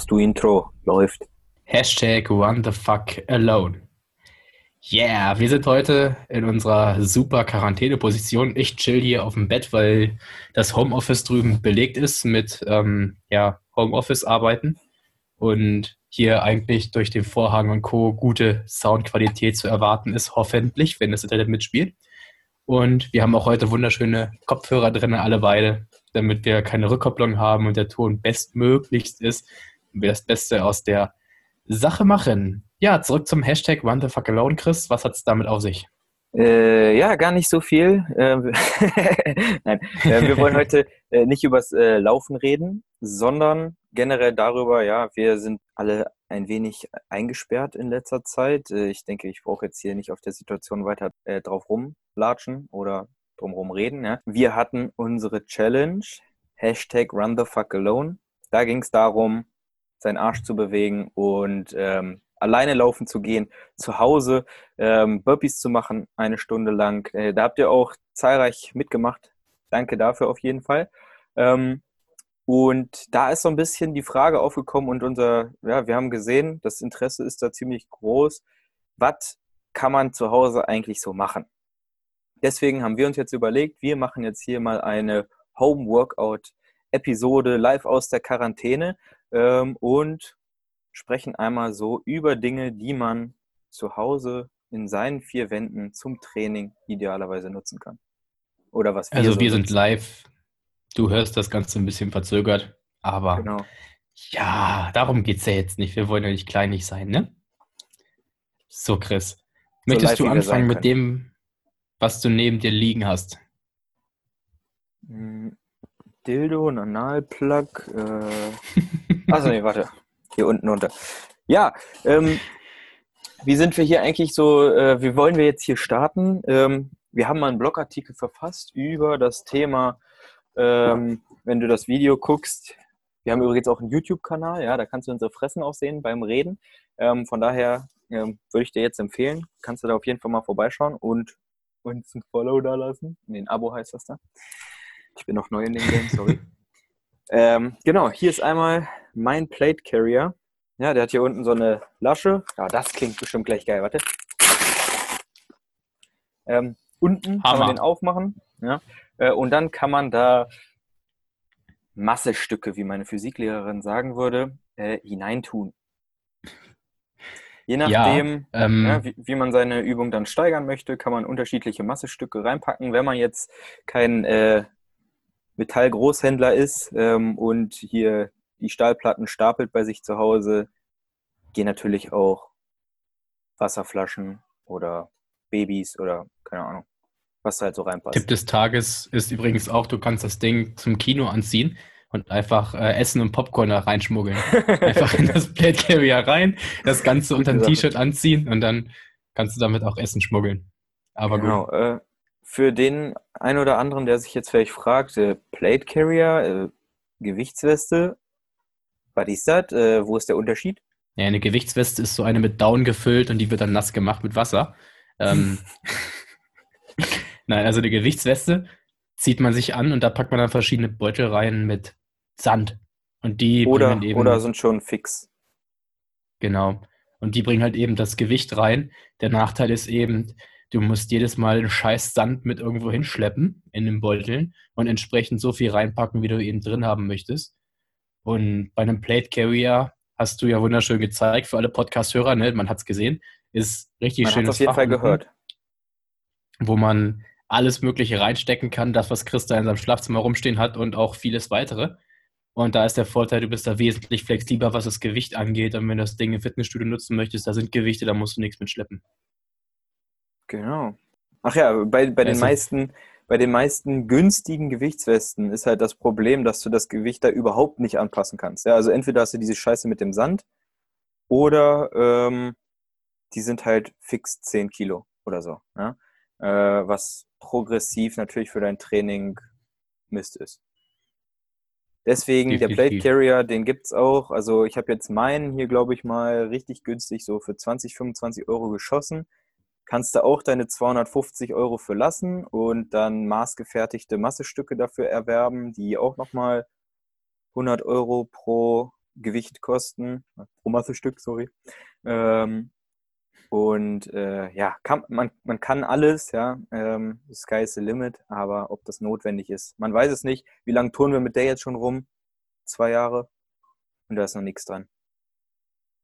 Machst du Intro. Läuft. Hashtag One the fuck alone. Yeah, wir sind heute in unserer super Quarantäne-Position. Ich chill hier auf dem Bett, weil das Homeoffice drüben belegt ist mit ähm, ja, Homeoffice-Arbeiten und hier eigentlich durch den Vorhang und Co. gute Soundqualität zu erwarten ist, hoffentlich, wenn das Internet mitspielt. Und wir haben auch heute wunderschöne Kopfhörer drin, alle beide, damit wir keine Rückkopplung haben und der Ton bestmöglichst ist wir das Beste aus der Sache machen. Ja, zurück zum Hashtag One the fuck alone, Chris. Was hat es damit auf sich? Äh, ja, gar nicht so viel. Äh, Nein, äh, wir wollen heute äh, nicht übers äh, Laufen reden, sondern generell darüber, ja, wir sind alle ein wenig eingesperrt in letzter Zeit. Äh, ich denke, ich brauche jetzt hier nicht auf der Situation weiter drauf rumlatschen oder drumherum reden. Ja. Wir hatten unsere Challenge, Hashtag Run the fuck alone. Da ging es darum, seinen Arsch zu bewegen und ähm, alleine laufen zu gehen, zu Hause ähm, Burpees zu machen, eine Stunde lang. Äh, da habt ihr auch zahlreich mitgemacht. Danke dafür auf jeden Fall. Ähm, und da ist so ein bisschen die Frage aufgekommen und unser, ja, wir haben gesehen, das Interesse ist da ziemlich groß. Was kann man zu Hause eigentlich so machen? Deswegen haben wir uns jetzt überlegt, wir machen jetzt hier mal eine Home Workout Episode live aus der Quarantäne ähm, und sprechen einmal so über Dinge, die man zu Hause in seinen vier Wänden zum Training idealerweise nutzen kann. Oder was wir Also so wir sind live. Du hörst das Ganze ein bisschen verzögert, aber genau. ja, darum geht es ja jetzt nicht. Wir wollen ja nicht kleinig sein, ne? So, Chris. Möchtest so du anfangen mit dem, was du neben dir liegen hast? Hm, Dildo, ein Analplug. Äh... Achso, nee, warte. Hier unten unter. Ja, ähm, wie sind wir hier eigentlich so, äh, wie wollen wir jetzt hier starten? Ähm, wir haben mal einen Blogartikel verfasst über das Thema, ähm, wenn du das Video guckst. Wir haben übrigens auch einen YouTube-Kanal, ja, da kannst du unsere Fressen auch sehen beim Reden. Ähm, von daher ähm, würde ich dir jetzt empfehlen, kannst du da auf jeden Fall mal vorbeischauen und uns ein Follow da lassen. Nee, ein Abo heißt das da. Ich bin noch neu in dem Game, sorry. ähm, genau, hier ist einmal mein Plate Carrier. Ja, der hat hier unten so eine Lasche. Ja, das klingt bestimmt gleich geil. Warte. Ähm, unten Hammer. kann man den aufmachen. Ja, äh, und dann kann man da Massestücke, wie meine Physiklehrerin sagen würde, äh, hineintun. Je nachdem, ja, ähm, ja, wie, wie, man seine Übung dann steigern möchte, kann man unterschiedliche Massestücke reinpacken. Wenn man jetzt kein äh, Metallgroßhändler ist ähm, und hier die Stahlplatten stapelt bei sich zu Hause, gehen natürlich auch Wasserflaschen oder Babys oder keine Ahnung, was da halt so reinpasst. Tipp des Tages ist übrigens auch, du kannst das Ding zum Kino anziehen und einfach äh, Essen und Popcorn da reinschmuggeln. einfach in das Plate Carrier rein, das Ganze unter ein T-Shirt anziehen und dann kannst du damit auch Essen schmuggeln. Aber genau, gut. Äh, für den einen oder anderen, der sich jetzt vielleicht fragt, äh, Plate Carrier, äh, Gewichtsweste, was ist das? Äh, wo ist der Unterschied? Ja, eine Gewichtsweste ist so eine mit Down gefüllt und die wird dann nass gemacht mit Wasser. Ähm, Nein, also eine Gewichtsweste zieht man sich an und da packt man dann verschiedene Beutel rein mit Sand. Und die oder, eben, oder sind schon fix. Genau. Und die bringen halt eben das Gewicht rein. Der Nachteil ist eben, Du musst jedes Mal einen scheiß Sand mit irgendwo hinschleppen in den Beuteln und entsprechend so viel reinpacken, wie du eben drin haben möchtest. Und bei einem Plate Carrier hast du ja wunderschön gezeigt für alle Podcast-Hörer, ne? man hat es gesehen, ist richtig schön. Man auf jeden Fall gehört. Wo man alles Mögliche reinstecken kann, das, was Christa in seinem Schlafzimmer rumstehen hat und auch vieles weitere. Und da ist der Vorteil, du bist da wesentlich flexibler, was das Gewicht angeht. Und wenn du das Ding im Fitnessstudio nutzen möchtest, da sind Gewichte, da musst du nichts mitschleppen. Genau. Ach ja, bei, bei, den also, meisten, bei den meisten günstigen Gewichtswesten ist halt das Problem, dass du das Gewicht da überhaupt nicht anpassen kannst. Ja, also entweder hast du diese Scheiße mit dem Sand oder ähm, die sind halt fix 10 Kilo oder so. Ja? Äh, was progressiv natürlich für dein Training Mist ist. Deswegen der Plate Carrier, den gibt es auch. Also ich habe jetzt meinen hier, glaube ich, mal richtig günstig so für 20, 25 Euro geschossen kannst du auch deine 250 Euro für lassen und dann maßgefertigte Massestücke dafür erwerben, die auch nochmal 100 Euro pro Gewicht kosten, pro Massestück, sorry. Ähm, und äh, ja, kann, man, man kann alles, ja, ähm, sky is the limit, aber ob das notwendig ist, man weiß es nicht. Wie lange touren wir mit der jetzt schon rum? Zwei Jahre? Und da ist noch nichts dran.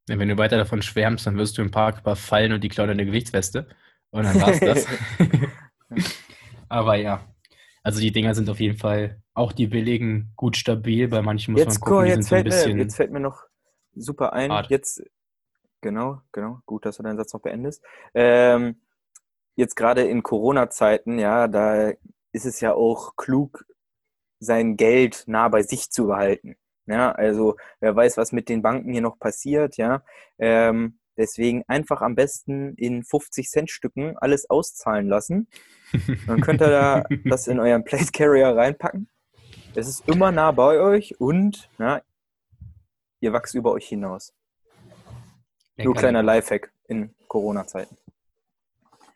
Wenn du weiter davon schwärmst, dann wirst du im Park überfallen und die klauen eine Gewichtsweste. Und dann war's das. aber ja, also die Dinger sind auf jeden Fall, auch die billigen, gut stabil. Bei manchen muss jetzt, man gucken, die jetzt, sind so ein fällt bisschen mir, jetzt fällt mir noch super ein. Hart. Jetzt, genau, genau, gut, dass du deinen Satz noch beendest. Ähm, jetzt gerade in Corona-Zeiten, ja, da ist es ja auch klug, sein Geld nah bei sich zu behalten. Ja, also wer weiß, was mit den Banken hier noch passiert, ja. Ähm, deswegen einfach am besten in 50 Cent Stücken alles auszahlen lassen. Dann könnt ihr da das in euren Plate Carrier reinpacken. Es ist immer nah bei euch und na, ihr wachst über euch hinaus. Nur Lecker, kleiner Lifehack in Corona-Zeiten.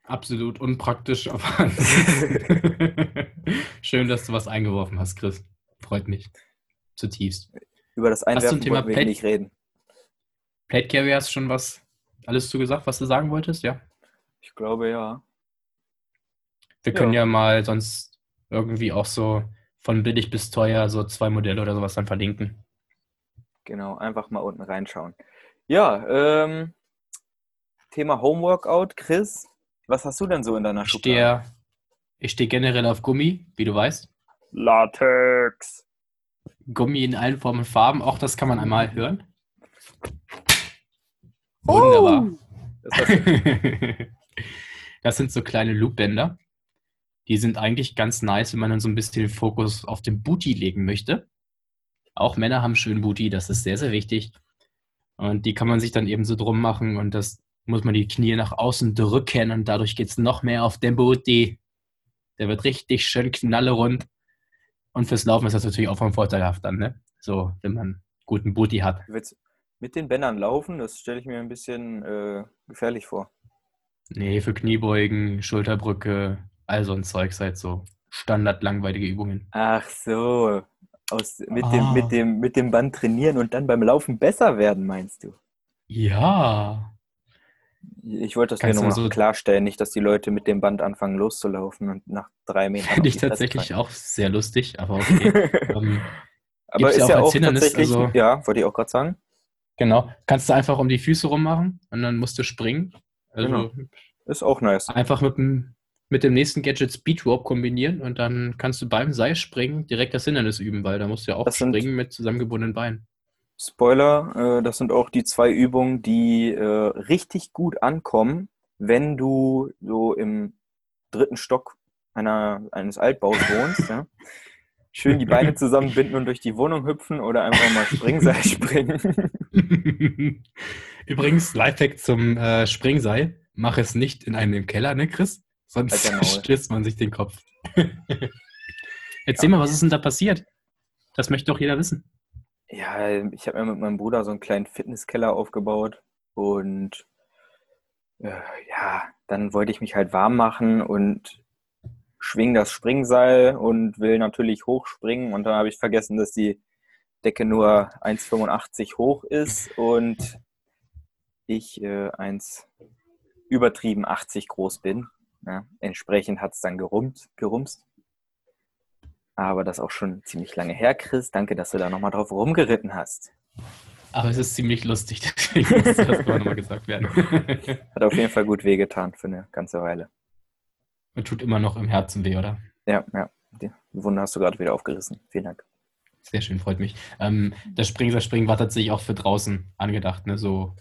Absolut unpraktisch, aber schön, dass du was eingeworfen hast, Chris. Freut mich. Zutiefst. Über das Einwerfen Thema wollten wir Plate- nicht reden. Plate Carrier hast schon was, alles zugesagt, was du sagen wolltest, ja? Ich glaube ja. Wir können Ja. ja mal sonst irgendwie auch so von billig bis teuer so zwei Modelle oder sowas dann verlinken. Genau, einfach mal unten reinschauen. Ja, ähm, Thema Homeworkout, Chris. Was hast du denn so in deiner Ich Schublade? stehe ich steh generell auf Gummi, wie du weißt. Latex. Gummi in allen Formen und Farben, auch das kann man einmal hören. Oh! Wunderbar. Das hast das sind so kleine Loopbänder. Die sind eigentlich ganz nice, wenn man dann so ein bisschen den Fokus auf den Booty legen möchte. Auch Männer haben schönen Booty, das ist sehr, sehr wichtig. Und die kann man sich dann eben so drum machen und das muss man die Knie nach außen drücken und dadurch geht es noch mehr auf den Booty. Der wird richtig schön knallerund. Und fürs Laufen ist das natürlich auch vom Vorteilhaft dann, ne? So, wenn man guten Booty hat. Willst mit den Bändern laufen? Das stelle ich mir ein bisschen äh, gefährlich vor. Nee, für Kniebeugen, Schulterbrücke, all so ein Zeug, halt so standard langweilige Übungen. Ach so. Aus, mit, Ah. dem, mit, dem, mit dem Band trainieren und dann beim Laufen besser werden, meinst du? Ja. Ich wollte das Kannst du nochmal so- klarstellen, nicht, dass die Leute mit dem Band anfangen loszulaufen und nach drei Metern. Finde ich tatsächlich fallen. auch sehr lustig, aber okay. ähm, Aber ist ja auch ja auch Hindernis, tatsächlich, also- ja, wollte ich auch gerade sagen. genau. Kannst du einfach um die Füße rummachen und dann musst du springen. Also Genau. Ist auch nice. einfach mit dem, mit dem nächsten Gadget Speed Rope kombinieren und dann kannst du beim Seilspringen direkt das Hindernis üben, weil da musst du ja auch Das springen mit zusammengebundenen Beinen. Spoiler, äh, das sind auch die zwei Übungen, die äh, richtig gut ankommen, wenn du so im dritten Stock einer, eines Altbaus wohnst. ja. Schön die Beine zusammenbinden und durch die Wohnung hüpfen oder einfach mal Springseil springen. Übrigens, Lifehack zum äh, Springseil. Mach es nicht in einem Keller, ne, Chris? Sonst Maul. stößt man sich den Kopf. Erzähl mal, was ist denn da passiert? Das möchte doch jeder wissen. Ja, ich habe mir mit meinem Bruder so einen kleinen Fitnesskeller aufgebaut und äh, ja, dann wollte ich mich halt warm machen und schwing das Springseil und will natürlich hochspringen und dann habe ich vergessen, dass die Decke nur 1,85 hoch ist und ich äh, 1 übertrieben 80 groß bin. Ja, entsprechend hat es dann gerumst, gerumst. Aber das auch schon ziemlich lange her, Chris. Danke, dass du da nochmal drauf rumgeritten hast. Aber es ist ziemlich lustig, deswegen muss das nochmal gesagt werden. Hat auf jeden Fall gut wehgetan für eine ganze Weile. Und tut immer noch im Herzen weh, oder? Ja, ja. Die Wunde hast du gerade wieder aufgerissen. Vielen Dank. Sehr schön, freut mich. Ähm, das Springseilspringen war tatsächlich auch für draußen angedacht, ne? So,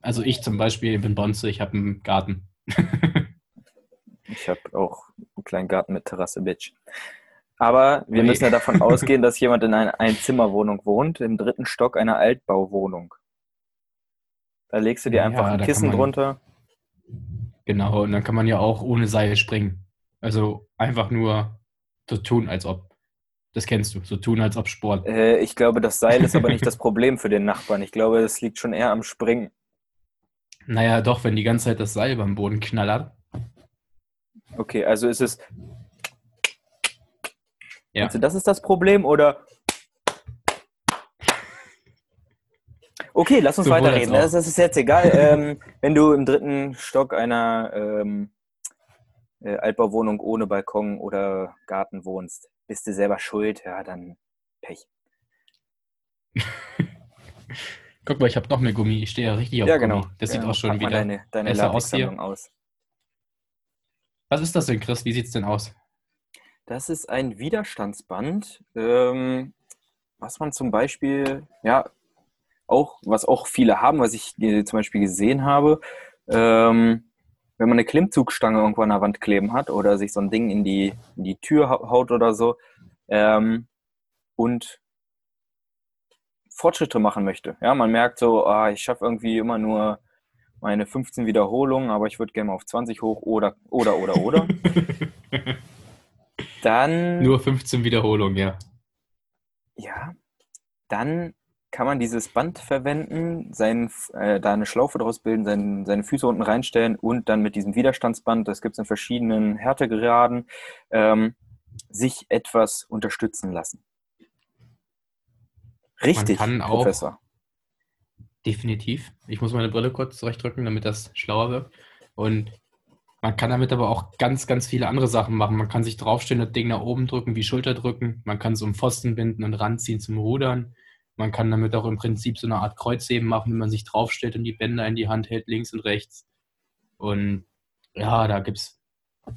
also ich zum Beispiel bin Bonze, ich habe einen Garten. Ich habe auch einen kleinen Garten mit Terrasse, Bitch. Aber wir Ui. müssen ja davon ausgehen, dass jemand in einer Einzimmerwohnung wohnt, im dritten Stock einer Altbauwohnung. Da legst du dir Ja, einfach ein da kann Kissen man- drunter. Genau, und dann kann man ja auch ohne Seil springen. Also einfach nur so tun, als ob. Das kennst du, so tun, als ob Sport. Äh, ich glaube, das Seil ist aber nicht das Problem für den Nachbarn. Ich glaube, es liegt schon eher am Springen. Naja, doch, wenn die ganze Zeit das Seil beim Boden knallert. Okay, also ist es. Ja. Also das ist das Problem oder Okay, lass uns Sowohl weiterreden. Das, das ist jetzt egal. ähm, wenn du im dritten Stock einer ähm, äh, Altbauwohnung ohne Balkon oder Garten wohnst, bist du selber schuld, ja, dann Pech. Guck mal, ich habe noch mehr Gummi. Ich stehe ja richtig auf ja, Gummi. genau. Das sieht Ja, auch schon wieder deine, deine besser aus hier. Aus. Was ist das denn, Chris? Wie sieht's denn aus? Das ist ein Widerstandsband, ähm, was man zum Beispiel, ja, auch, was auch viele haben, was ich äh, zum Beispiel gesehen habe, ähm, wenn man eine Klimmzugstange irgendwo an der Wand kleben hat oder sich so ein Ding in die, in die Tür hau- haut oder so ähm, und Fortschritte machen möchte. Ja, man merkt so, ah, ich schaffe irgendwie immer nur meine 15 Wiederholungen, aber ich würde gerne mal auf 20 hoch oder, oder, oder, oder. Dann Nur 15 Wiederholungen, ja. Ja, dann kann man dieses Band verwenden, sein, äh, da eine Schlaufe draus bilden, sein, seine Füße unten reinstellen und dann mit diesem Widerstandsband, das gibt es in verschiedenen Härtegraden, ähm, sich etwas unterstützen lassen. Richtig, kann auch- Professor. Definitiv. Ich muss meine Brille kurz zurechtdrücken, damit das schlauer wird. Und man kann damit aber auch ganz, ganz viele andere Sachen machen. Man kann sich draufstellen, das Ding nach oben drücken, wie Schulter drücken. Man kann es um Pfosten binden und ranziehen zum Rudern. Man kann damit auch im Prinzip so eine Art Kreuzheben machen, wenn man sich draufstellt und die Bänder in die Hand hält, links und rechts. Und ja, da gibt es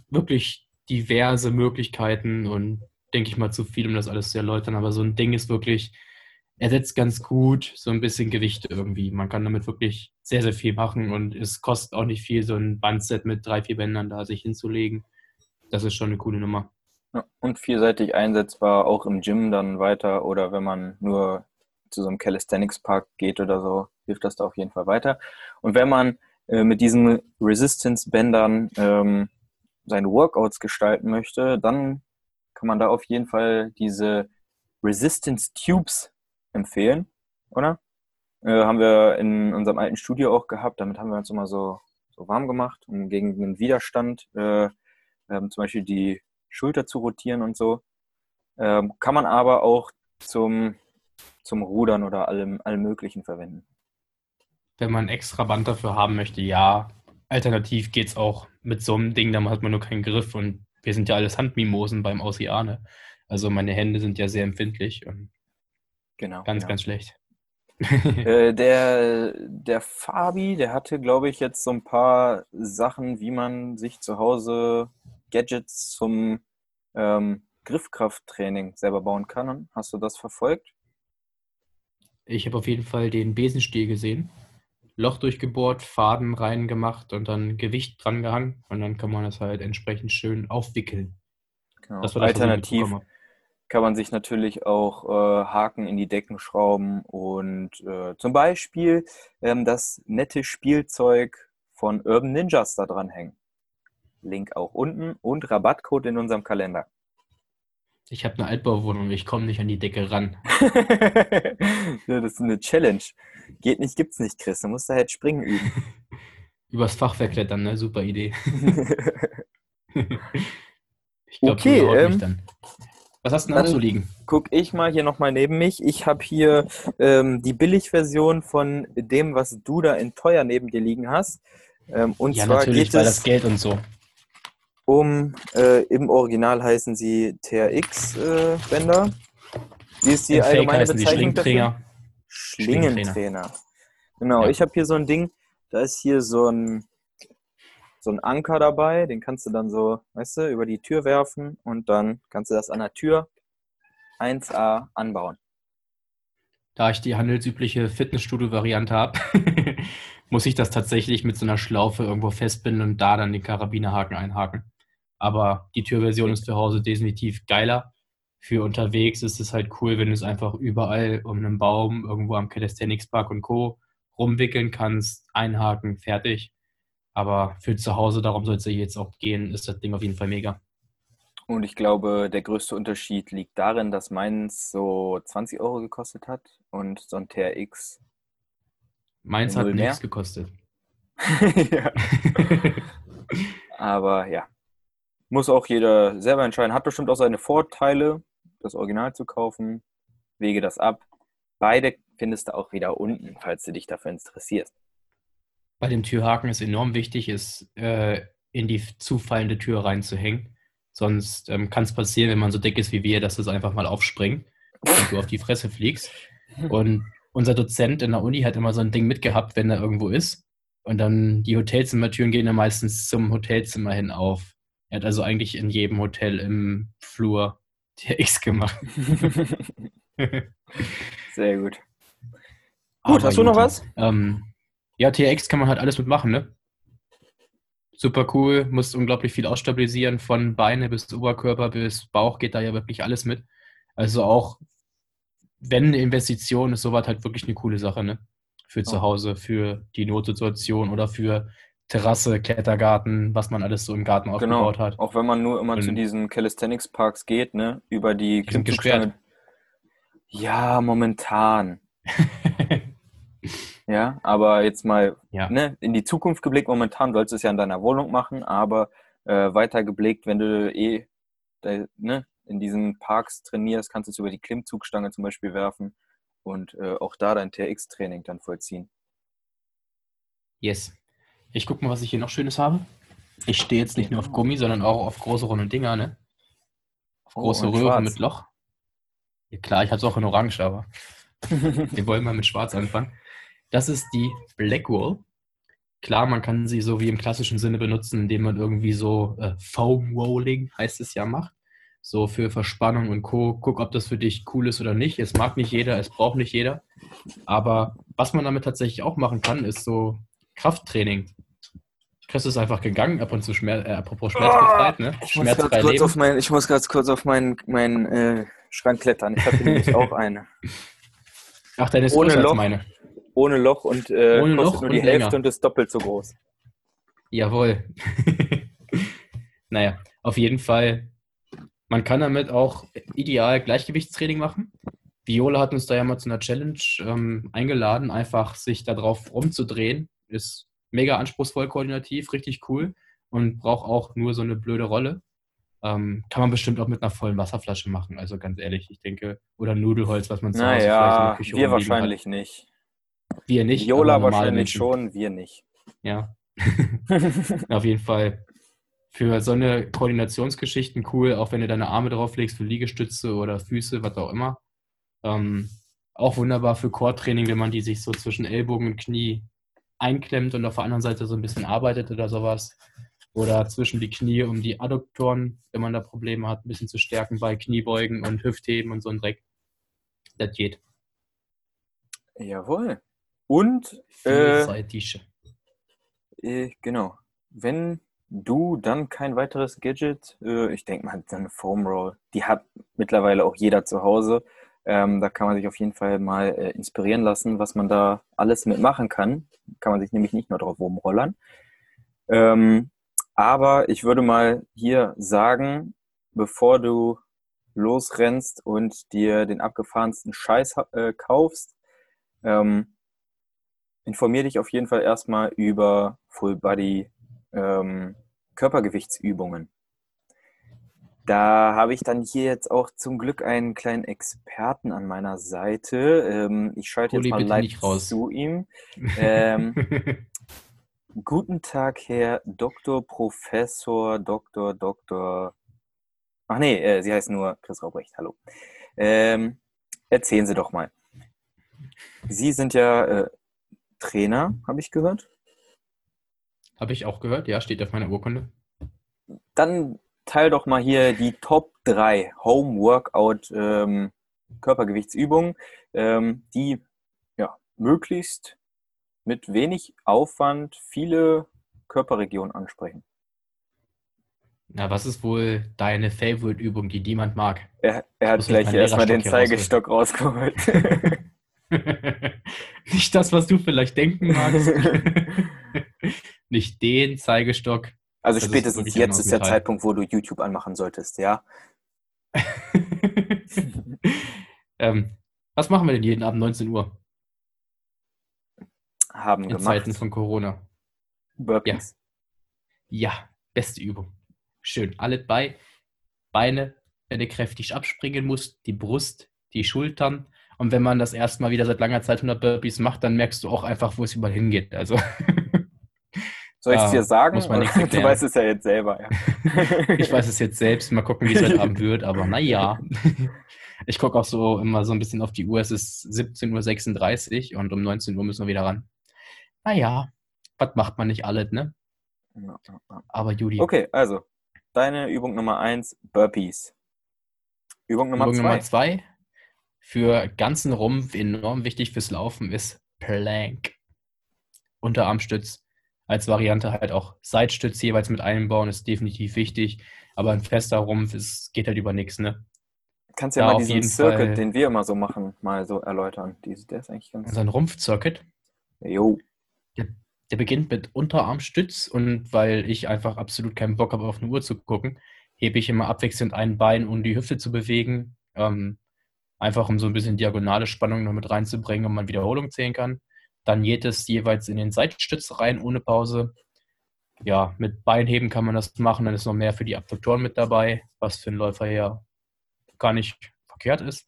wirklich diverse Möglichkeiten und denke ich mal zu viel, um das alles zu erläutern. Aber so ein Ding ist wirklich, ersetzt ganz gut so ein bisschen Gewicht irgendwie. Man kann damit wirklich sehr, sehr viel machen und es kostet auch nicht viel, so ein Bandset mit drei, vier Bändern da sich hinzulegen. Das ist schon eine coole Nummer. Ja, Und vielseitig einsetzbar, auch im Gym dann weiter oder wenn man nur zu so einem Calisthenics Park geht oder so, hilft das da auf jeden Fall weiter. Und wenn man äh, mit diesen Resistance-Bändern ähm, seine Workouts gestalten möchte, dann kann man da auf jeden Fall diese Resistance Tubes empfehlen, oder? Äh, haben wir in unserem alten Studio auch gehabt. Damit haben wir uns immer so, so warm gemacht, um gegen den Widerstand äh, ähm, zum Beispiel die Schulter zu rotieren und so. Ähm, kann man aber auch zum, zum Rudern oder allem, allem Möglichen verwenden. Wenn man extra Band dafür haben möchte, ja. Alternativ geht es auch mit so einem Ding, da hat man nur keinen Griff und wir sind ja alles Handmimosen beim Oceane. Also meine Hände sind ja sehr empfindlich und Genau. ganz, genau. ganz schlecht. Äh, der, der Fabi, der hatte, glaube ich, jetzt so ein paar Sachen, wie man sich zu Hause Gadgets zum ähm, Griffkrafttraining selber bauen kann. Hast du das verfolgt? Ich habe auf jeden Fall den Besenstiel gesehen. Loch durchgebohrt, Faden reingemacht und dann Gewicht dran gehangen. Und dann kann man das halt entsprechend schön aufwickeln. Genau. Das war das, Alternativ. Kann man sich natürlich auch äh, Haken in die Decken schrauben und äh, zum Beispiel ähm, das nette Spielzeug von Urban Ninjas da dran hängen. Link auch unten und Rabattcode in unserem Kalender. Ich habe eine Altbauwohnung, ich komme nicht an die Decke ran. ja, das ist eine Challenge. Geht nicht, gibt's nicht, Chris. Du musst da halt springen üben. Übers Fachwerk klettern, ne? Super Idee. ich glaube, Okay, ähm, dann. Was hast du denn so liegen? Guck ich mal hier nochmal neben mich. Ich habe hier ähm, die Billigversion von dem, was du da in teuer neben dir liegen hast. Ähm, und Ja, zwar natürlich, geht weil es das Geld und so. um, äh, im Original heißen sie TRX-Bänder. Wie ist die Fake allgemeine die Bezeichnung dafür? Schlingträger. Schlingentrainer. Genau, Ja. ich habe hier so ein Ding, da ist hier so ein, so ein Anker dabei, den kannst du dann so, weißt du, über die Tür werfen und dann kannst du das an der Tür 1A anbauen. Da ich die handelsübliche Fitnessstudio-Variante habe, muss ich das tatsächlich mit so einer Schlaufe irgendwo festbinden und da dann den Karabinerhaken einhaken. Aber die Türversion ist zu Hause definitiv geiler. Für unterwegs ist es halt cool, wenn du es einfach überall um einen Baum, irgendwo am Calisthenics Park und Co. rumwickeln kannst, einhaken, fertig. Aber für zu Hause, darum soll es ja jetzt auch gehen, ist das Ding auf jeden Fall mega. Und ich glaube, der größte Unterschied liegt darin, dass meins so 20 Euro gekostet hat und so ein TRX. Meins hat nichts gekostet. ja. Aber ja, muss auch jeder selber entscheiden. Hat bestimmt auch seine Vorteile, das Original zu kaufen. Wege das ab. beide findest du auch wieder unten, falls du dich dafür interessierst. Bei dem Türhaken ist enorm wichtig, ist äh, in die zufallende Tür reinzuhängen. Sonst ähm, kann es passieren, wenn man so dick ist wie wir, dass es einfach mal aufspringt und du auf die Fresse fliegst. Und unser Dozent in der Uni hat immer so ein Ding mitgehabt, wenn er irgendwo ist. Und dann die Hotelzimmertüren gehen dann meistens zum Hotelzimmer hin auf. Er hat also eigentlich in jedem Hotel im Flur TX gemacht. Sehr gut. Gut, hast du noch was? Ähm, ja, TX kann man halt alles mitmachen, ne? Super cool, muss unglaublich viel ausstabilisieren, von Beine bis Oberkörper bis Bauch geht da ja wirklich alles mit. Also auch wenn eine Investition ist, sowas halt wirklich eine coole Sache, ne? Für zu Hause, für die Notsituation oder für Terrasse, Klettergarten, was man alles so im Garten genau. aufgebaut hat. Auch wenn man nur immer Und zu diesen Calisthenics Parks geht, ne? Über die, die gesperrt. Ja, momentan. ja, aber jetzt mal ja. ne, in die Zukunft geblickt, momentan sollst du es ja in deiner Wohnung machen, aber äh, weiter geblickt, wenn du eh de, ne, in diesen Parks trainierst, kannst du es über die Klimmzugstange zum Beispiel werfen und äh, auch da dein TX-Training dann vollziehen. Yes. Ich guck mal, was ich hier noch Schönes habe. Ich stehe jetzt nicht nur auf Gummi, sondern auch auf große runde Dinger, ne? Auf oh, große oh, Röhren schwarz. mit Loch. Ja, klar, ich habe es auch in Orange, aber wir wollen mal mit Schwarz anfangen. Das ist die Blackwall. Klar, man kann sie so wie im klassischen Sinne benutzen, indem man irgendwie so äh, Foam Rolling, heißt es ja, macht so für Verspannung und Co. Guck, ob das für dich cool ist oder nicht. Es mag nicht jeder, es braucht nicht jeder. Aber was man damit tatsächlich auch machen kann, ist so Krafttraining. Chris ist einfach gegangen, ab und zu Schmerz, äh, apropos schmerzbefreit, ne? Ich muss, ganz kurz auf mein, ich muss ganz kurz auf meinen mein, äh, Schrank klettern. Ich habe nämlich auch eine. Ach, deine ist ohne größer Loch, als meine. Ohne Loch und äh, ohne kostet Loch nur die Hälfte länger. und ist doppelt so groß. Jawohl. naja, auf jeden Fall man kann damit auch ideal Gleichgewichtstraining machen. Viola hat uns da ja mal zu einer Challenge ähm, eingeladen, einfach sich darauf rumzudrehen. Ist mega anspruchsvoll koordinativ, richtig cool und braucht auch nur so eine blöde Rolle. Ähm, kann man bestimmt auch mit einer vollen Wasserflasche machen, also ganz ehrlich, ich denke. Oder Nudelholz, was man zu Hause naja, vielleicht in der Küche wir wahrscheinlich hat. nicht. Wir nicht. Viola wahrscheinlich Menschen. schon, wir nicht. Ja. Auf jeden Fall für so eine Koordinationsgeschichten cool, auch wenn du deine Arme drauflegst für Liegestütze oder Füße, was auch immer. Ähm, auch wunderbar für Core-Training, wenn man die sich so zwischen Ellbogen und Knie einklemmt und auf der anderen Seite so ein bisschen arbeitet oder sowas. Oder zwischen die Knie, um die Adduktoren, wenn man da Probleme hat, ein bisschen zu stärken bei Kniebeugen und Hüftheben und so ein Dreck. Das geht. Jawohl. Und äh, äh, genau. Wenn Du, dann kein weiteres Gadget. Äh, ich denke mal, eine Foam Roll. Die hat mittlerweile auch jeder zu Hause. Ähm, da kann man sich auf jeden Fall mal äh, inspirieren lassen, was man da alles mitmachen kann. Kann man sich nämlich nicht nur drauf rumrollern. Ähm, aber ich würde mal hier sagen, bevor du losrennst und dir den abgefahrensten Scheiß äh, kaufst, ähm, informier dich auf jeden Fall erstmal über Full Body ähm, Körpergewichtsübungen. Da habe ich dann hier jetzt auch zum Glück einen kleinen Experten an meiner Seite. Ähm, ich schalte jetzt mal live zu ihm. Ähm, guten Tag, Herr Dr. Professor, Dr. Dr. Ach nee, äh, Sie heißt nur Chris Raubrecht. Hallo. Ähm, erzählen Sie doch mal. Sie sind ja äh, Trainer, habe ich gehört. Habe ich auch gehört, ja, steht auf meiner Urkunde. Dann teil doch mal hier die Top 3 Home Workout ähm, Körpergewichtsübungen, ähm, die ja, möglichst mit wenig Aufwand viele Körperregionen ansprechen. Na, was ist wohl deine Favorite-Übung, die niemand mag? Er, er hat gleich erstmal den Zeigestock rausgeholt. Nicht das, was du vielleicht denken magst. nicht den Zeigestock. Also spätestens jetzt ist der Zeitpunkt, wo du YouTube anmachen solltest, ja? ähm, was machen wir denn jeden Abend 19 Uhr? Haben In gemacht. Zeiten von Corona. Burpees. Ja. ja, beste Übung. Schön. Alles bei. Beine, wenn du kräftig abspringen musst, die Brust, die Schultern Und wenn man das erstmal wieder seit langer Zeit 100 Burpees macht, dann merkst du auch einfach, wo es überall hingeht. Also Soll ich es dir sagen? muss man nichts du weißt es ja jetzt selber. Ja. ich weiß es jetzt selbst. Mal gucken, wie es heute Abend wird. Aber naja. Ich gucke auch so immer so ein bisschen auf die Uhr. Es ist 17.36 Uhr und um 19 Uhr müssen wir wieder ran. Naja, was macht man nicht alles, ne? Aber Judy, Okay, also deine Übung Nummer eins, Burpees. Übung Nummer Übung zwei. Nummer zwei für ganzen Rumpf enorm wichtig fürs Laufen ist Plank. Unterarmstütz als Variante halt auch Seitstütz jeweils mit einbauen ist definitiv wichtig, aber ein fester Rumpf ist, geht halt über nichts, ne? Kannst ja Da mal diesen Circuit, Fall- den wir immer so machen, mal so erläutern. Dies- Der ist eigentlich ganz. Also ein Rumpfcircuit, Jo. der beginnt mit Unterarmstütz und weil ich einfach absolut keinen Bock habe, auf eine Uhr zu gucken, hebe ich immer abwechselnd ein Bein, um die Hüfte zu bewegen. Ähm, einfach um so ein bisschen diagonale Spannung noch mit reinzubringen, und man Wiederholung zählen kann. Dann jedes jeweils in den Seitstütz rein, ohne Pause. Ja, mit Beinheben kann man das machen, dann ist noch mehr für die Abduktoren mit dabei, was für einen Läufer ja gar nicht verkehrt ist.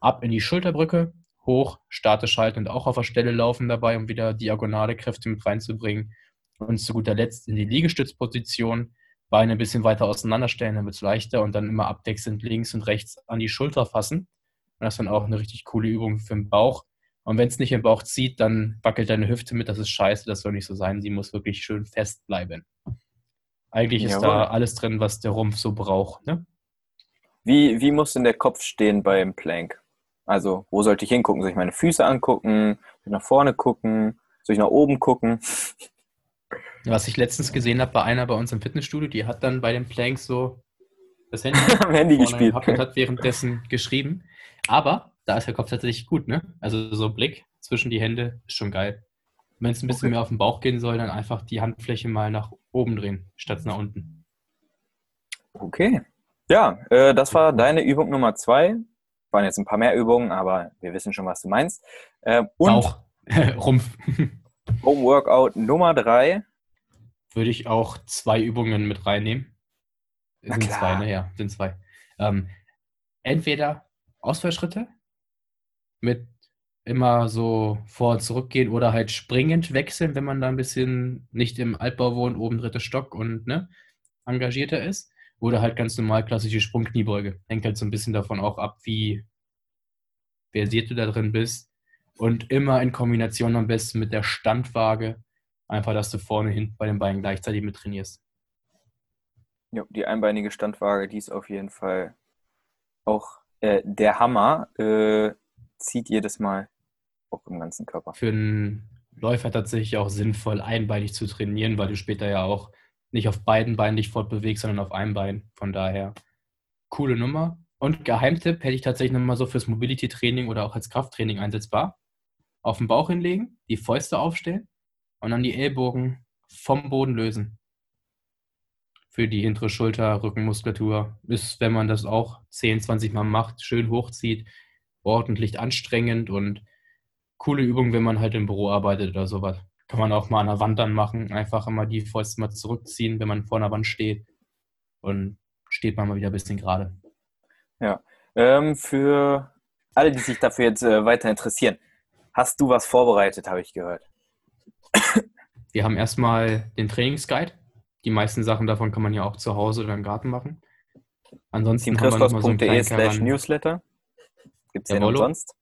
Ab in die Schulterbrücke, hoch, statisch halten und auch auf der Stelle laufen dabei, um wieder diagonale Kräfte mit reinzubringen. Und zu guter Letzt in die Liegestützposition, Beine ein bisschen weiter auseinanderstellen, dann wird es leichter und dann immer abwechselnd links und rechts an die Schulter fassen. Und das ist dann auch eine richtig coole Übung für den Bauch. Und wenn es nicht im Bauch zieht, dann wackelt deine Hüfte mit. Das ist scheiße, das soll nicht so sein. Sie muss wirklich schön fest bleiben. Eigentlich ist Jawohl. da alles drin, was der Rumpf so braucht. Ne? Wie, wie muss denn der Kopf stehen beim Plank? Also, wo sollte ich hingucken? Soll ich meine Füße angucken? Soll ich nach vorne gucken? Soll ich nach oben gucken? Was ich letztens gesehen habe bei einer bei uns im Fitnessstudio, die hat dann bei den Planks so das Handy Handy gespielt. und hat währenddessen geschrieben. Aber da ist der Kopf tatsächlich gut, ne? Also so Blick zwischen die Hände ist schon geil. Wenn es ein bisschen Okay. mehr auf den Bauch gehen soll, dann einfach die Handfläche mal nach oben drehen, statt nach unten. Okay. Ja, äh, das war deine Übung Nummer zwei. Waren jetzt ein paar mehr Übungen, aber wir wissen schon, was du meinst. Äh, und Bauch, Rumpf. Home Workout Nummer drei. Würde ich auch zwei Übungen mit reinnehmen. Na sind klar. zwei, ne? Ja, sind zwei. Ähm, entweder Ausfallschritte mit immer so vor und zurück gehen oder halt springend wechseln, wenn man da ein bisschen nicht im Altbau wohnt, oben dritter Stock und ne, engagierter ist. Oder halt ganz normal klassische Sprungkniebeuge. Hängt halt so ein bisschen davon auch ab, wie versiert du da drin bist. Und immer in Kombination am besten mit der Standwaage. Einfach, dass du vorne, hinten bei den Beinen gleichzeitig mit trainierst. Jo, die einbeinige Standwaage, die ist auf jeden Fall auch äh, der Hammer. Äh, zieht jedes Mal auch im ganzen Körper. Für einen Läufer tatsächlich auch sinnvoll, einbeinig zu trainieren, weil du später ja auch nicht auf beiden Beinen dich fortbewegst, sondern auf einem Bein. Von daher, coole Nummer. Und Geheimtipp hätte ich tatsächlich nochmal so fürs Mobility-Training oder auch als Krafttraining einsetzbar. Auf den Bauch hinlegen, die Fäuste aufstellen und dann die Ellbogen vom Boden lösen. Für die hintere Schulter, Rückenmuskulatur. Ist, wenn man das auch 10, 20 Mal macht, schön hochzieht, ordentlich anstrengend und coole Übung, wenn man halt im Büro arbeitet oder sowas. Kann man auch mal an der Wand dann machen. Einfach immer die Fäuste mal zurückziehen, wenn man vor einer Wand steht. Und steht man mal wieder ein bisschen gerade. Ähm, für alle, die sich dafür jetzt äh, weiter interessieren, hast du was vorbereitet, habe ich gehört. Wir haben erstmal den Trainingsguide. Die meisten Sachen davon kann man ja auch zu Hause oder im Garten machen. Ansonsten haben wir noch mal so einen kleinen slash Karan- Newsletter. Gibt es den Jawollo. umsonst?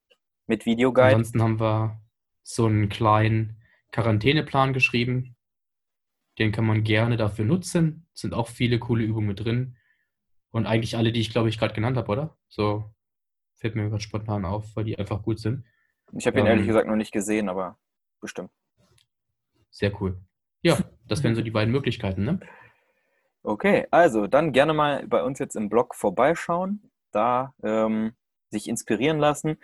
Mit Videoguide. Ansonsten haben wir so einen kleinen Quarantäneplan geschrieben. Den kann man gerne dafür nutzen. Es sind auch viele coole Übungen mit drin. Und eigentlich alle, die ich glaube ich gerade genannt habe, oder? So fällt mir gerade spontan auf, weil die einfach gut sind. Ich habe ihn ähm, ehrlich gesagt noch nicht gesehen, aber bestimmt. Sehr cool. Ja, das wären so die beiden Möglichkeiten, ne? Okay, also dann gerne mal bei uns jetzt im Blog vorbeischauen, da ähm, sich inspirieren lassen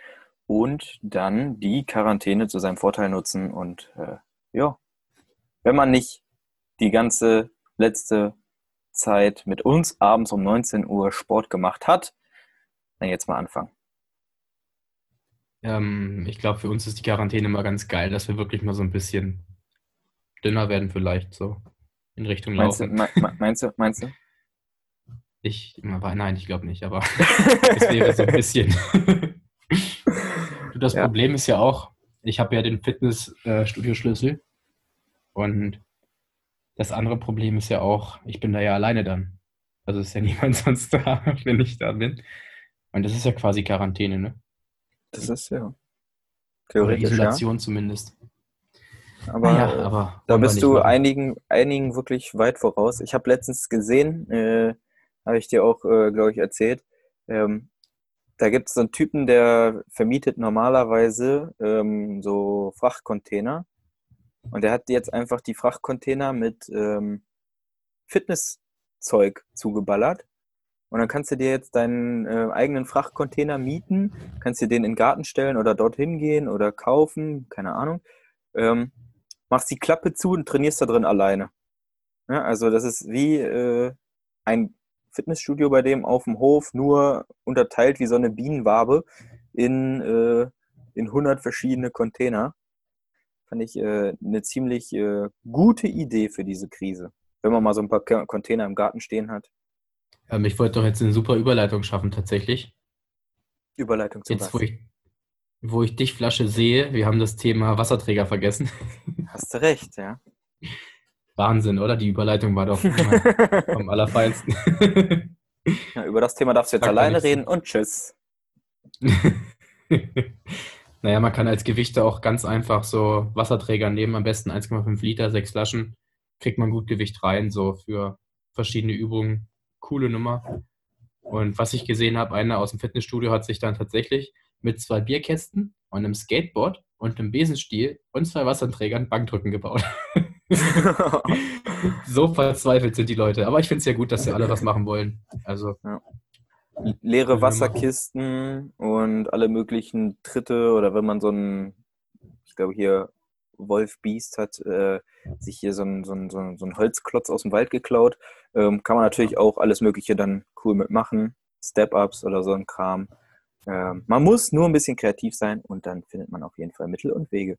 und dann die Quarantäne zu seinem Vorteil nutzen. Und äh, ja, wenn man nicht die ganze letzte Zeit mit uns abends um 19 Uhr Sport gemacht hat, dann jetzt mal anfangen. Ähm, ich glaube, für uns ist die Quarantäne immer ganz geil, dass wir wirklich mal so ein bisschen dünner werden, vielleicht so in Richtung Meinst du, Laufen. me- me- meinst du, meinst du? Ich, nein, ich glaube nicht, aber es wäre so ein bisschen. das Ja. Problem ist ja auch, ich habe ja den Fitnessstudio-Schlüssel und das andere Problem ist ja auch, ich bin da ja alleine dann. Also ist ja niemand sonst da, wenn ich da bin. Und das ist ja quasi Quarantäne, ne? Das ist ja. Oder Theoretisch, ja. Isolation zumindest. Aber, Naja, äh, aber Da wollen wir bist du machen. einigen, einigen wirklich weit voraus. Ich habe letztens gesehen, äh, habe ich dir auch, äh, glaube ich, erzählt. Ähm, da gibt es so einen Typen, der vermietet normalerweise ähm, so Frachtcontainer. Und der hat jetzt einfach die Frachtcontainer mit ähm, Fitnesszeug zugeballert. Und dann kannst du dir jetzt deinen äh, eigenen Frachtcontainer mieten, kannst dir den in den Garten stellen oder dorthin gehen oder kaufen, keine Ahnung. Ähm, machst die Klappe zu und trainierst da drin alleine. Ja, also das ist wie äh, ein Fitnessstudio bei dem auf dem Hof, nur unterteilt wie so eine Bienenwabe in, äh, in 100 verschiedene Container. Fand ich äh, eine ziemlich äh, gute Idee für diese Krise. Wenn man mal so ein paar Container im Garten stehen hat. Ähm, ich wollte doch jetzt eine super Überleitung schaffen, tatsächlich. Überleitung zu Jetzt, wo was. ich, wo ich dich Flasche sehe, wir haben das Thema Wasserträger vergessen. Hast du recht, ja. Wahnsinn, oder? Die Überleitung war doch vom Allerfeinsten. ja. Über das Thema darfst du jetzt Sagt ja alleine reden und tschüss. naja, man kann als Gewichte auch ganz einfach so Wasserträger nehmen, am besten 1,5 Liter, sechs Flaschen, kriegt man gut Gewicht rein, so für verschiedene Übungen. Coole Nummer. Und was ich gesehen habe, einer aus dem Fitnessstudio hat sich dann tatsächlich mit zwei Bierkästen und einem Skateboard und einem Besenstiel und zwei Wasserträgern Bankdrücken gebaut. so verzweifelt sind die Leute. Aber ich finde es ja gut, dass sie alle was machen wollen. Also, leere Können wir Wasserkisten und alle möglichen Tritte oder wenn man so ein, ich glaube hier Wolf Beast hat äh, sich hier so ein, so, ein, so, ein, so ein Holzklotz aus dem Wald geklaut, ähm, kann man natürlich auch alles Mögliche dann cool mitmachen. Step-Ups oder so ein Kram. Ähm, man muss nur ein bisschen kreativ sein und dann findet man auf jeden Fall Mittel und Wege.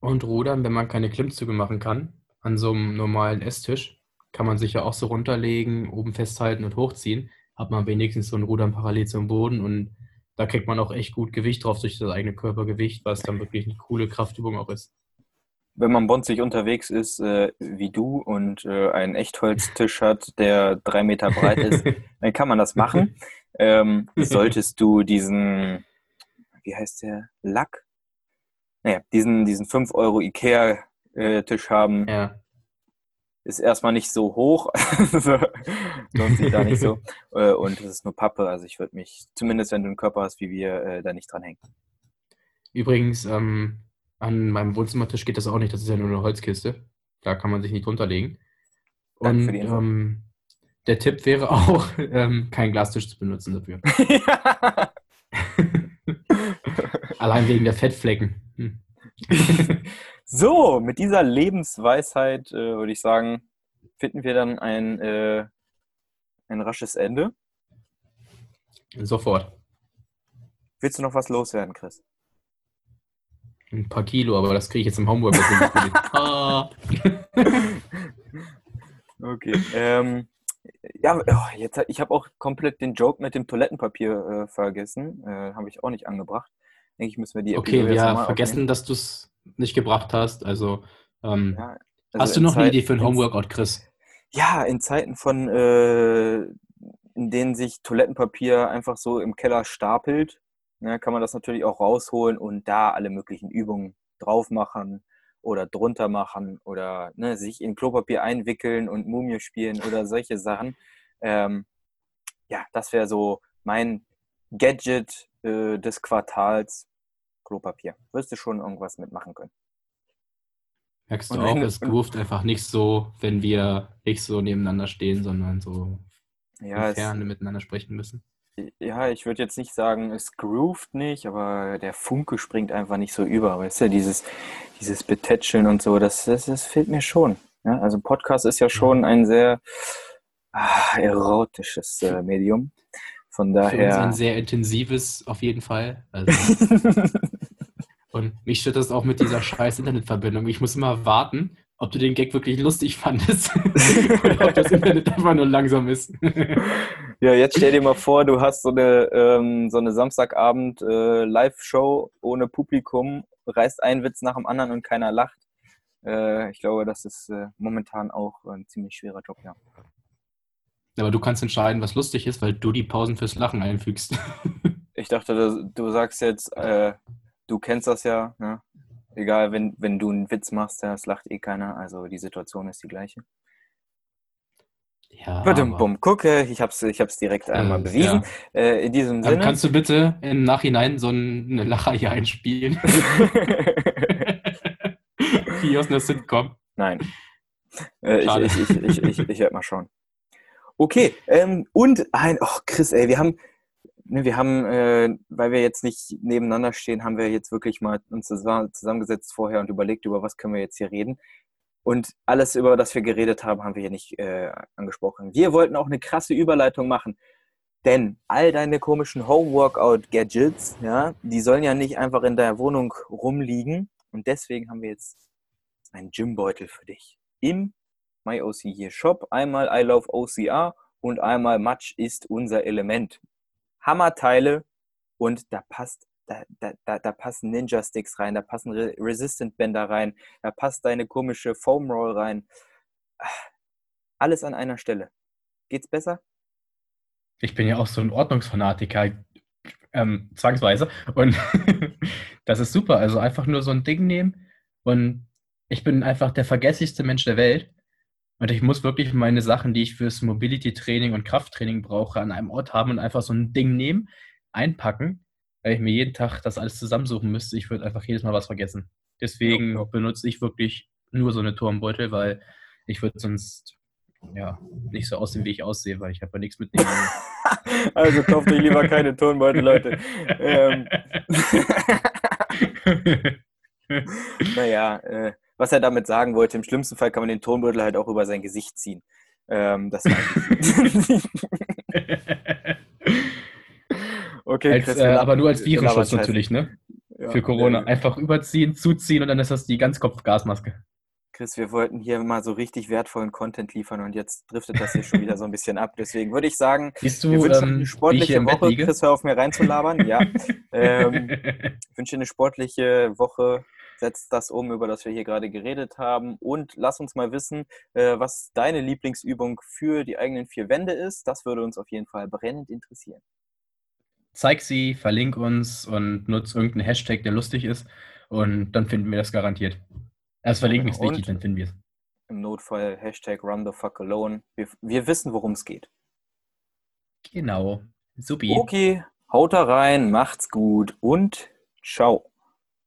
Und Rudern, wenn man keine Klimmzüge machen kann, an so einem normalen Esstisch, kann man sich ja auch so runterlegen, oben festhalten und hochziehen. Hat man wenigstens so ein Rudern parallel zum Boden und da kriegt man auch echt gut Gewicht drauf durch das eigene Körpergewicht, was dann wirklich eine coole Kraftübung auch ist. Wenn man bonzig unterwegs ist, äh, wie du, und äh, einen Echtholztisch hat, der drei Meter breit ist, dann kann man das machen. Ähm, solltest du diesen, wie heißt der, Lack? Naja, diesen, diesen 5 Euro Ikea-Tisch haben, Ja, ist erstmal nicht so hoch. Lohnt sich da nicht so. Äh, Und es ist nur Pappe. Also ich würde mich, zumindest wenn du einen Körper hast wie wir, äh, da nicht dran hängen. übrigens, ähm, an meinem Wohnzimmertisch geht das auch nicht, das ist ja nur eine Holzkiste. Da kann man sich nicht runterlegen. Danke Und für die Info. ähm, der Tipp wäre auch, ähm, keinen Glastisch zu benutzen dafür. Allein wegen der Fettflecken. Hm. So, mit dieser Lebensweisheit äh, würde ich sagen, finden wir dann ein, äh, ein rasches Ende. Sofort. Willst du noch was loswerden, Chris? Ein paar Kilo, aber das kriege ich jetzt im Homework. ah. Okay. ähm, ja, oh, jetzt, ich habe auch komplett den Joke mit dem Toilettenpapier äh, vergessen. Äh, habe ich auch nicht angebracht. Eigentlich müssen wir die Okay, Episode jetzt wir nochmal vergessen, dass du es nicht gebracht hast. Also, ähm, aufnehmen. Ja, also hast du noch eine Zeit- Idee für ein in- Homeworkout, Chris? Ja, in Zeiten von, äh, in denen sich Toilettenpapier einfach so im Keller stapelt, ne, kann man das natürlich auch rausholen und da alle möglichen Übungen drauf machen oder drunter machen oder ne, sich in Klopapier einwickeln und Mumie spielen oder solche Sachen. Ähm, ja, das wäre so mein Gadget äh, des Quartals Klopapier. Wirst du schon irgendwas mitmachen können. Merkst du Und auch, es groovt einfach nicht so, wenn wir nicht so nebeneinander stehen, sondern so Ja, Ferne miteinander sprechen müssen. Ja, ich würde jetzt nicht sagen, es groovt nicht, aber der Funke springt einfach nicht so über. Weißt du, dieses, dieses Betätscheln und so, das, das, das fehlt mir schon. Ja, also ein Podcast ist ja schon ein sehr ah, erotisches äh, Medium. Von Für uns ein daher. sehr intensives, auf jeden Fall. Also, und mich stört das auch mit dieser scheiß Internetverbindung. Ich muss immer warten, ob du den Gag wirklich lustig fandest oder ob das Internet einfach nur langsam ist. Ja, jetzt stell dir mal vor, du hast so eine, ähm, so eine Samstagabend äh, ohne Publikum, reißt einen Witz nach dem anderen und keiner lacht. Äh, ich glaube, das ist äh, momentan auch ein ziemlich schwerer Job, ja. Aber du kannst entscheiden, was lustig ist, weil du die Pausen fürs Lachen einfügst. ich dachte, du, du sagst jetzt, äh, du kennst das ja, ne? Egal, wenn, wenn du einen Witz machst, das lacht eh keiner. Also die Situation ist die gleiche. Ja. Badum, bumm, gucke, ich habe es ich hab's direkt einmal äh, bewiesen. Ja. Äh, in diesem Sinne. kannst du bitte im Nachhinein so eine Lacher hier einspielen? Wie aus einer Sitcom. Nein. Äh, ich, ich, ich, ich, ich, ich werde mal schauen. Okay, ähm, und ein, oh Chris, ey, wir haben, ne, wir haben, äh, weil wir jetzt nicht nebeneinander stehen, haben wir jetzt wirklich mal uns zusammengesetzt vorher und überlegt, über was können wir jetzt hier reden. Und alles, über das wir geredet haben, haben wir hier nicht äh, angesprochen. Wir wollten auch eine krasse Überleitung machen. Denn all deine komischen Home-Workout-Gadgets, ja, die sollen ja nicht einfach in deiner Wohnung rumliegen. Und deswegen haben wir jetzt einen Gymbeutel für dich. Im MyOC hier Shop. Einmal I Love OCR und einmal Match ist unser Element. Hammerteile und da passt da, da, da, passen Ninja-Sticks rein, da passen Re Resistant-Bänder rein, da passt deine komische Foam Roll rein. Alles an einer Stelle. Geht's besser? Ich bin ja auch so ein Ordnungsfanatiker, ähm, zwangsweise. Und das ist super. Also einfach nur so ein Ding nehmen. Und ich bin einfach der vergesslichste Mensch der Welt. Und ich muss wirklich meine Sachen, die ich fürs Mobility-Training und Krafttraining brauche, an einem Ort haben und einfach so ein Ding nehmen, einpacken, weil ich mir jeden Tag das alles zusammensuchen müsste. Ich würde einfach jedes Mal was vergessen. Deswegen ja, benutze ich wirklich nur so eine Turmbeutel, weil ich würde sonst ja nicht so aussehen, wie ich aussehe, weil ich habe ja nichts mitnehmen. also kauft euch lieber keine Turnbeutel, Leute. ähm. naja, äh, was er damit sagen wollte, im schlimmsten Fall kann man den Tonbeutel halt auch über sein Gesicht ziehen. Ähm, das okay, als, Chris, äh, aber nur als Virenschutz natürlich, ne? Ja, Für Corona. Ja, Einfach überziehen, zuziehen und dann ist das die Ganzkopf-Gasmaske. Chris, wir wollten hier mal so richtig wertvollen Content liefern und jetzt driftet das hier schon wieder so ein bisschen ab. Deswegen würde ich sagen, Siehst du, wir wünschen ähm, eine sportliche Woche. Chris, hör auf mir reinzulabern. ja. Ähm, ich wünsche eine sportliche Woche setzt das um, über das wir hier gerade geredet haben und lass uns mal wissen, äh, was deine Lieblingsübung für die eigenen vier Wände ist. Das würde uns auf jeden Fall brennend interessieren. Zeig sie, verlink uns und nutz irgendeinen Hashtag, der lustig ist und dann finden wir das garantiert. Erst verlinken ist wichtig, dann finden wir es. Im Notfall Hashtag Run the fuck alone. Wir, wir wissen, worum es geht. Genau. Supi. Okay, haut da rein, macht's gut und ciao.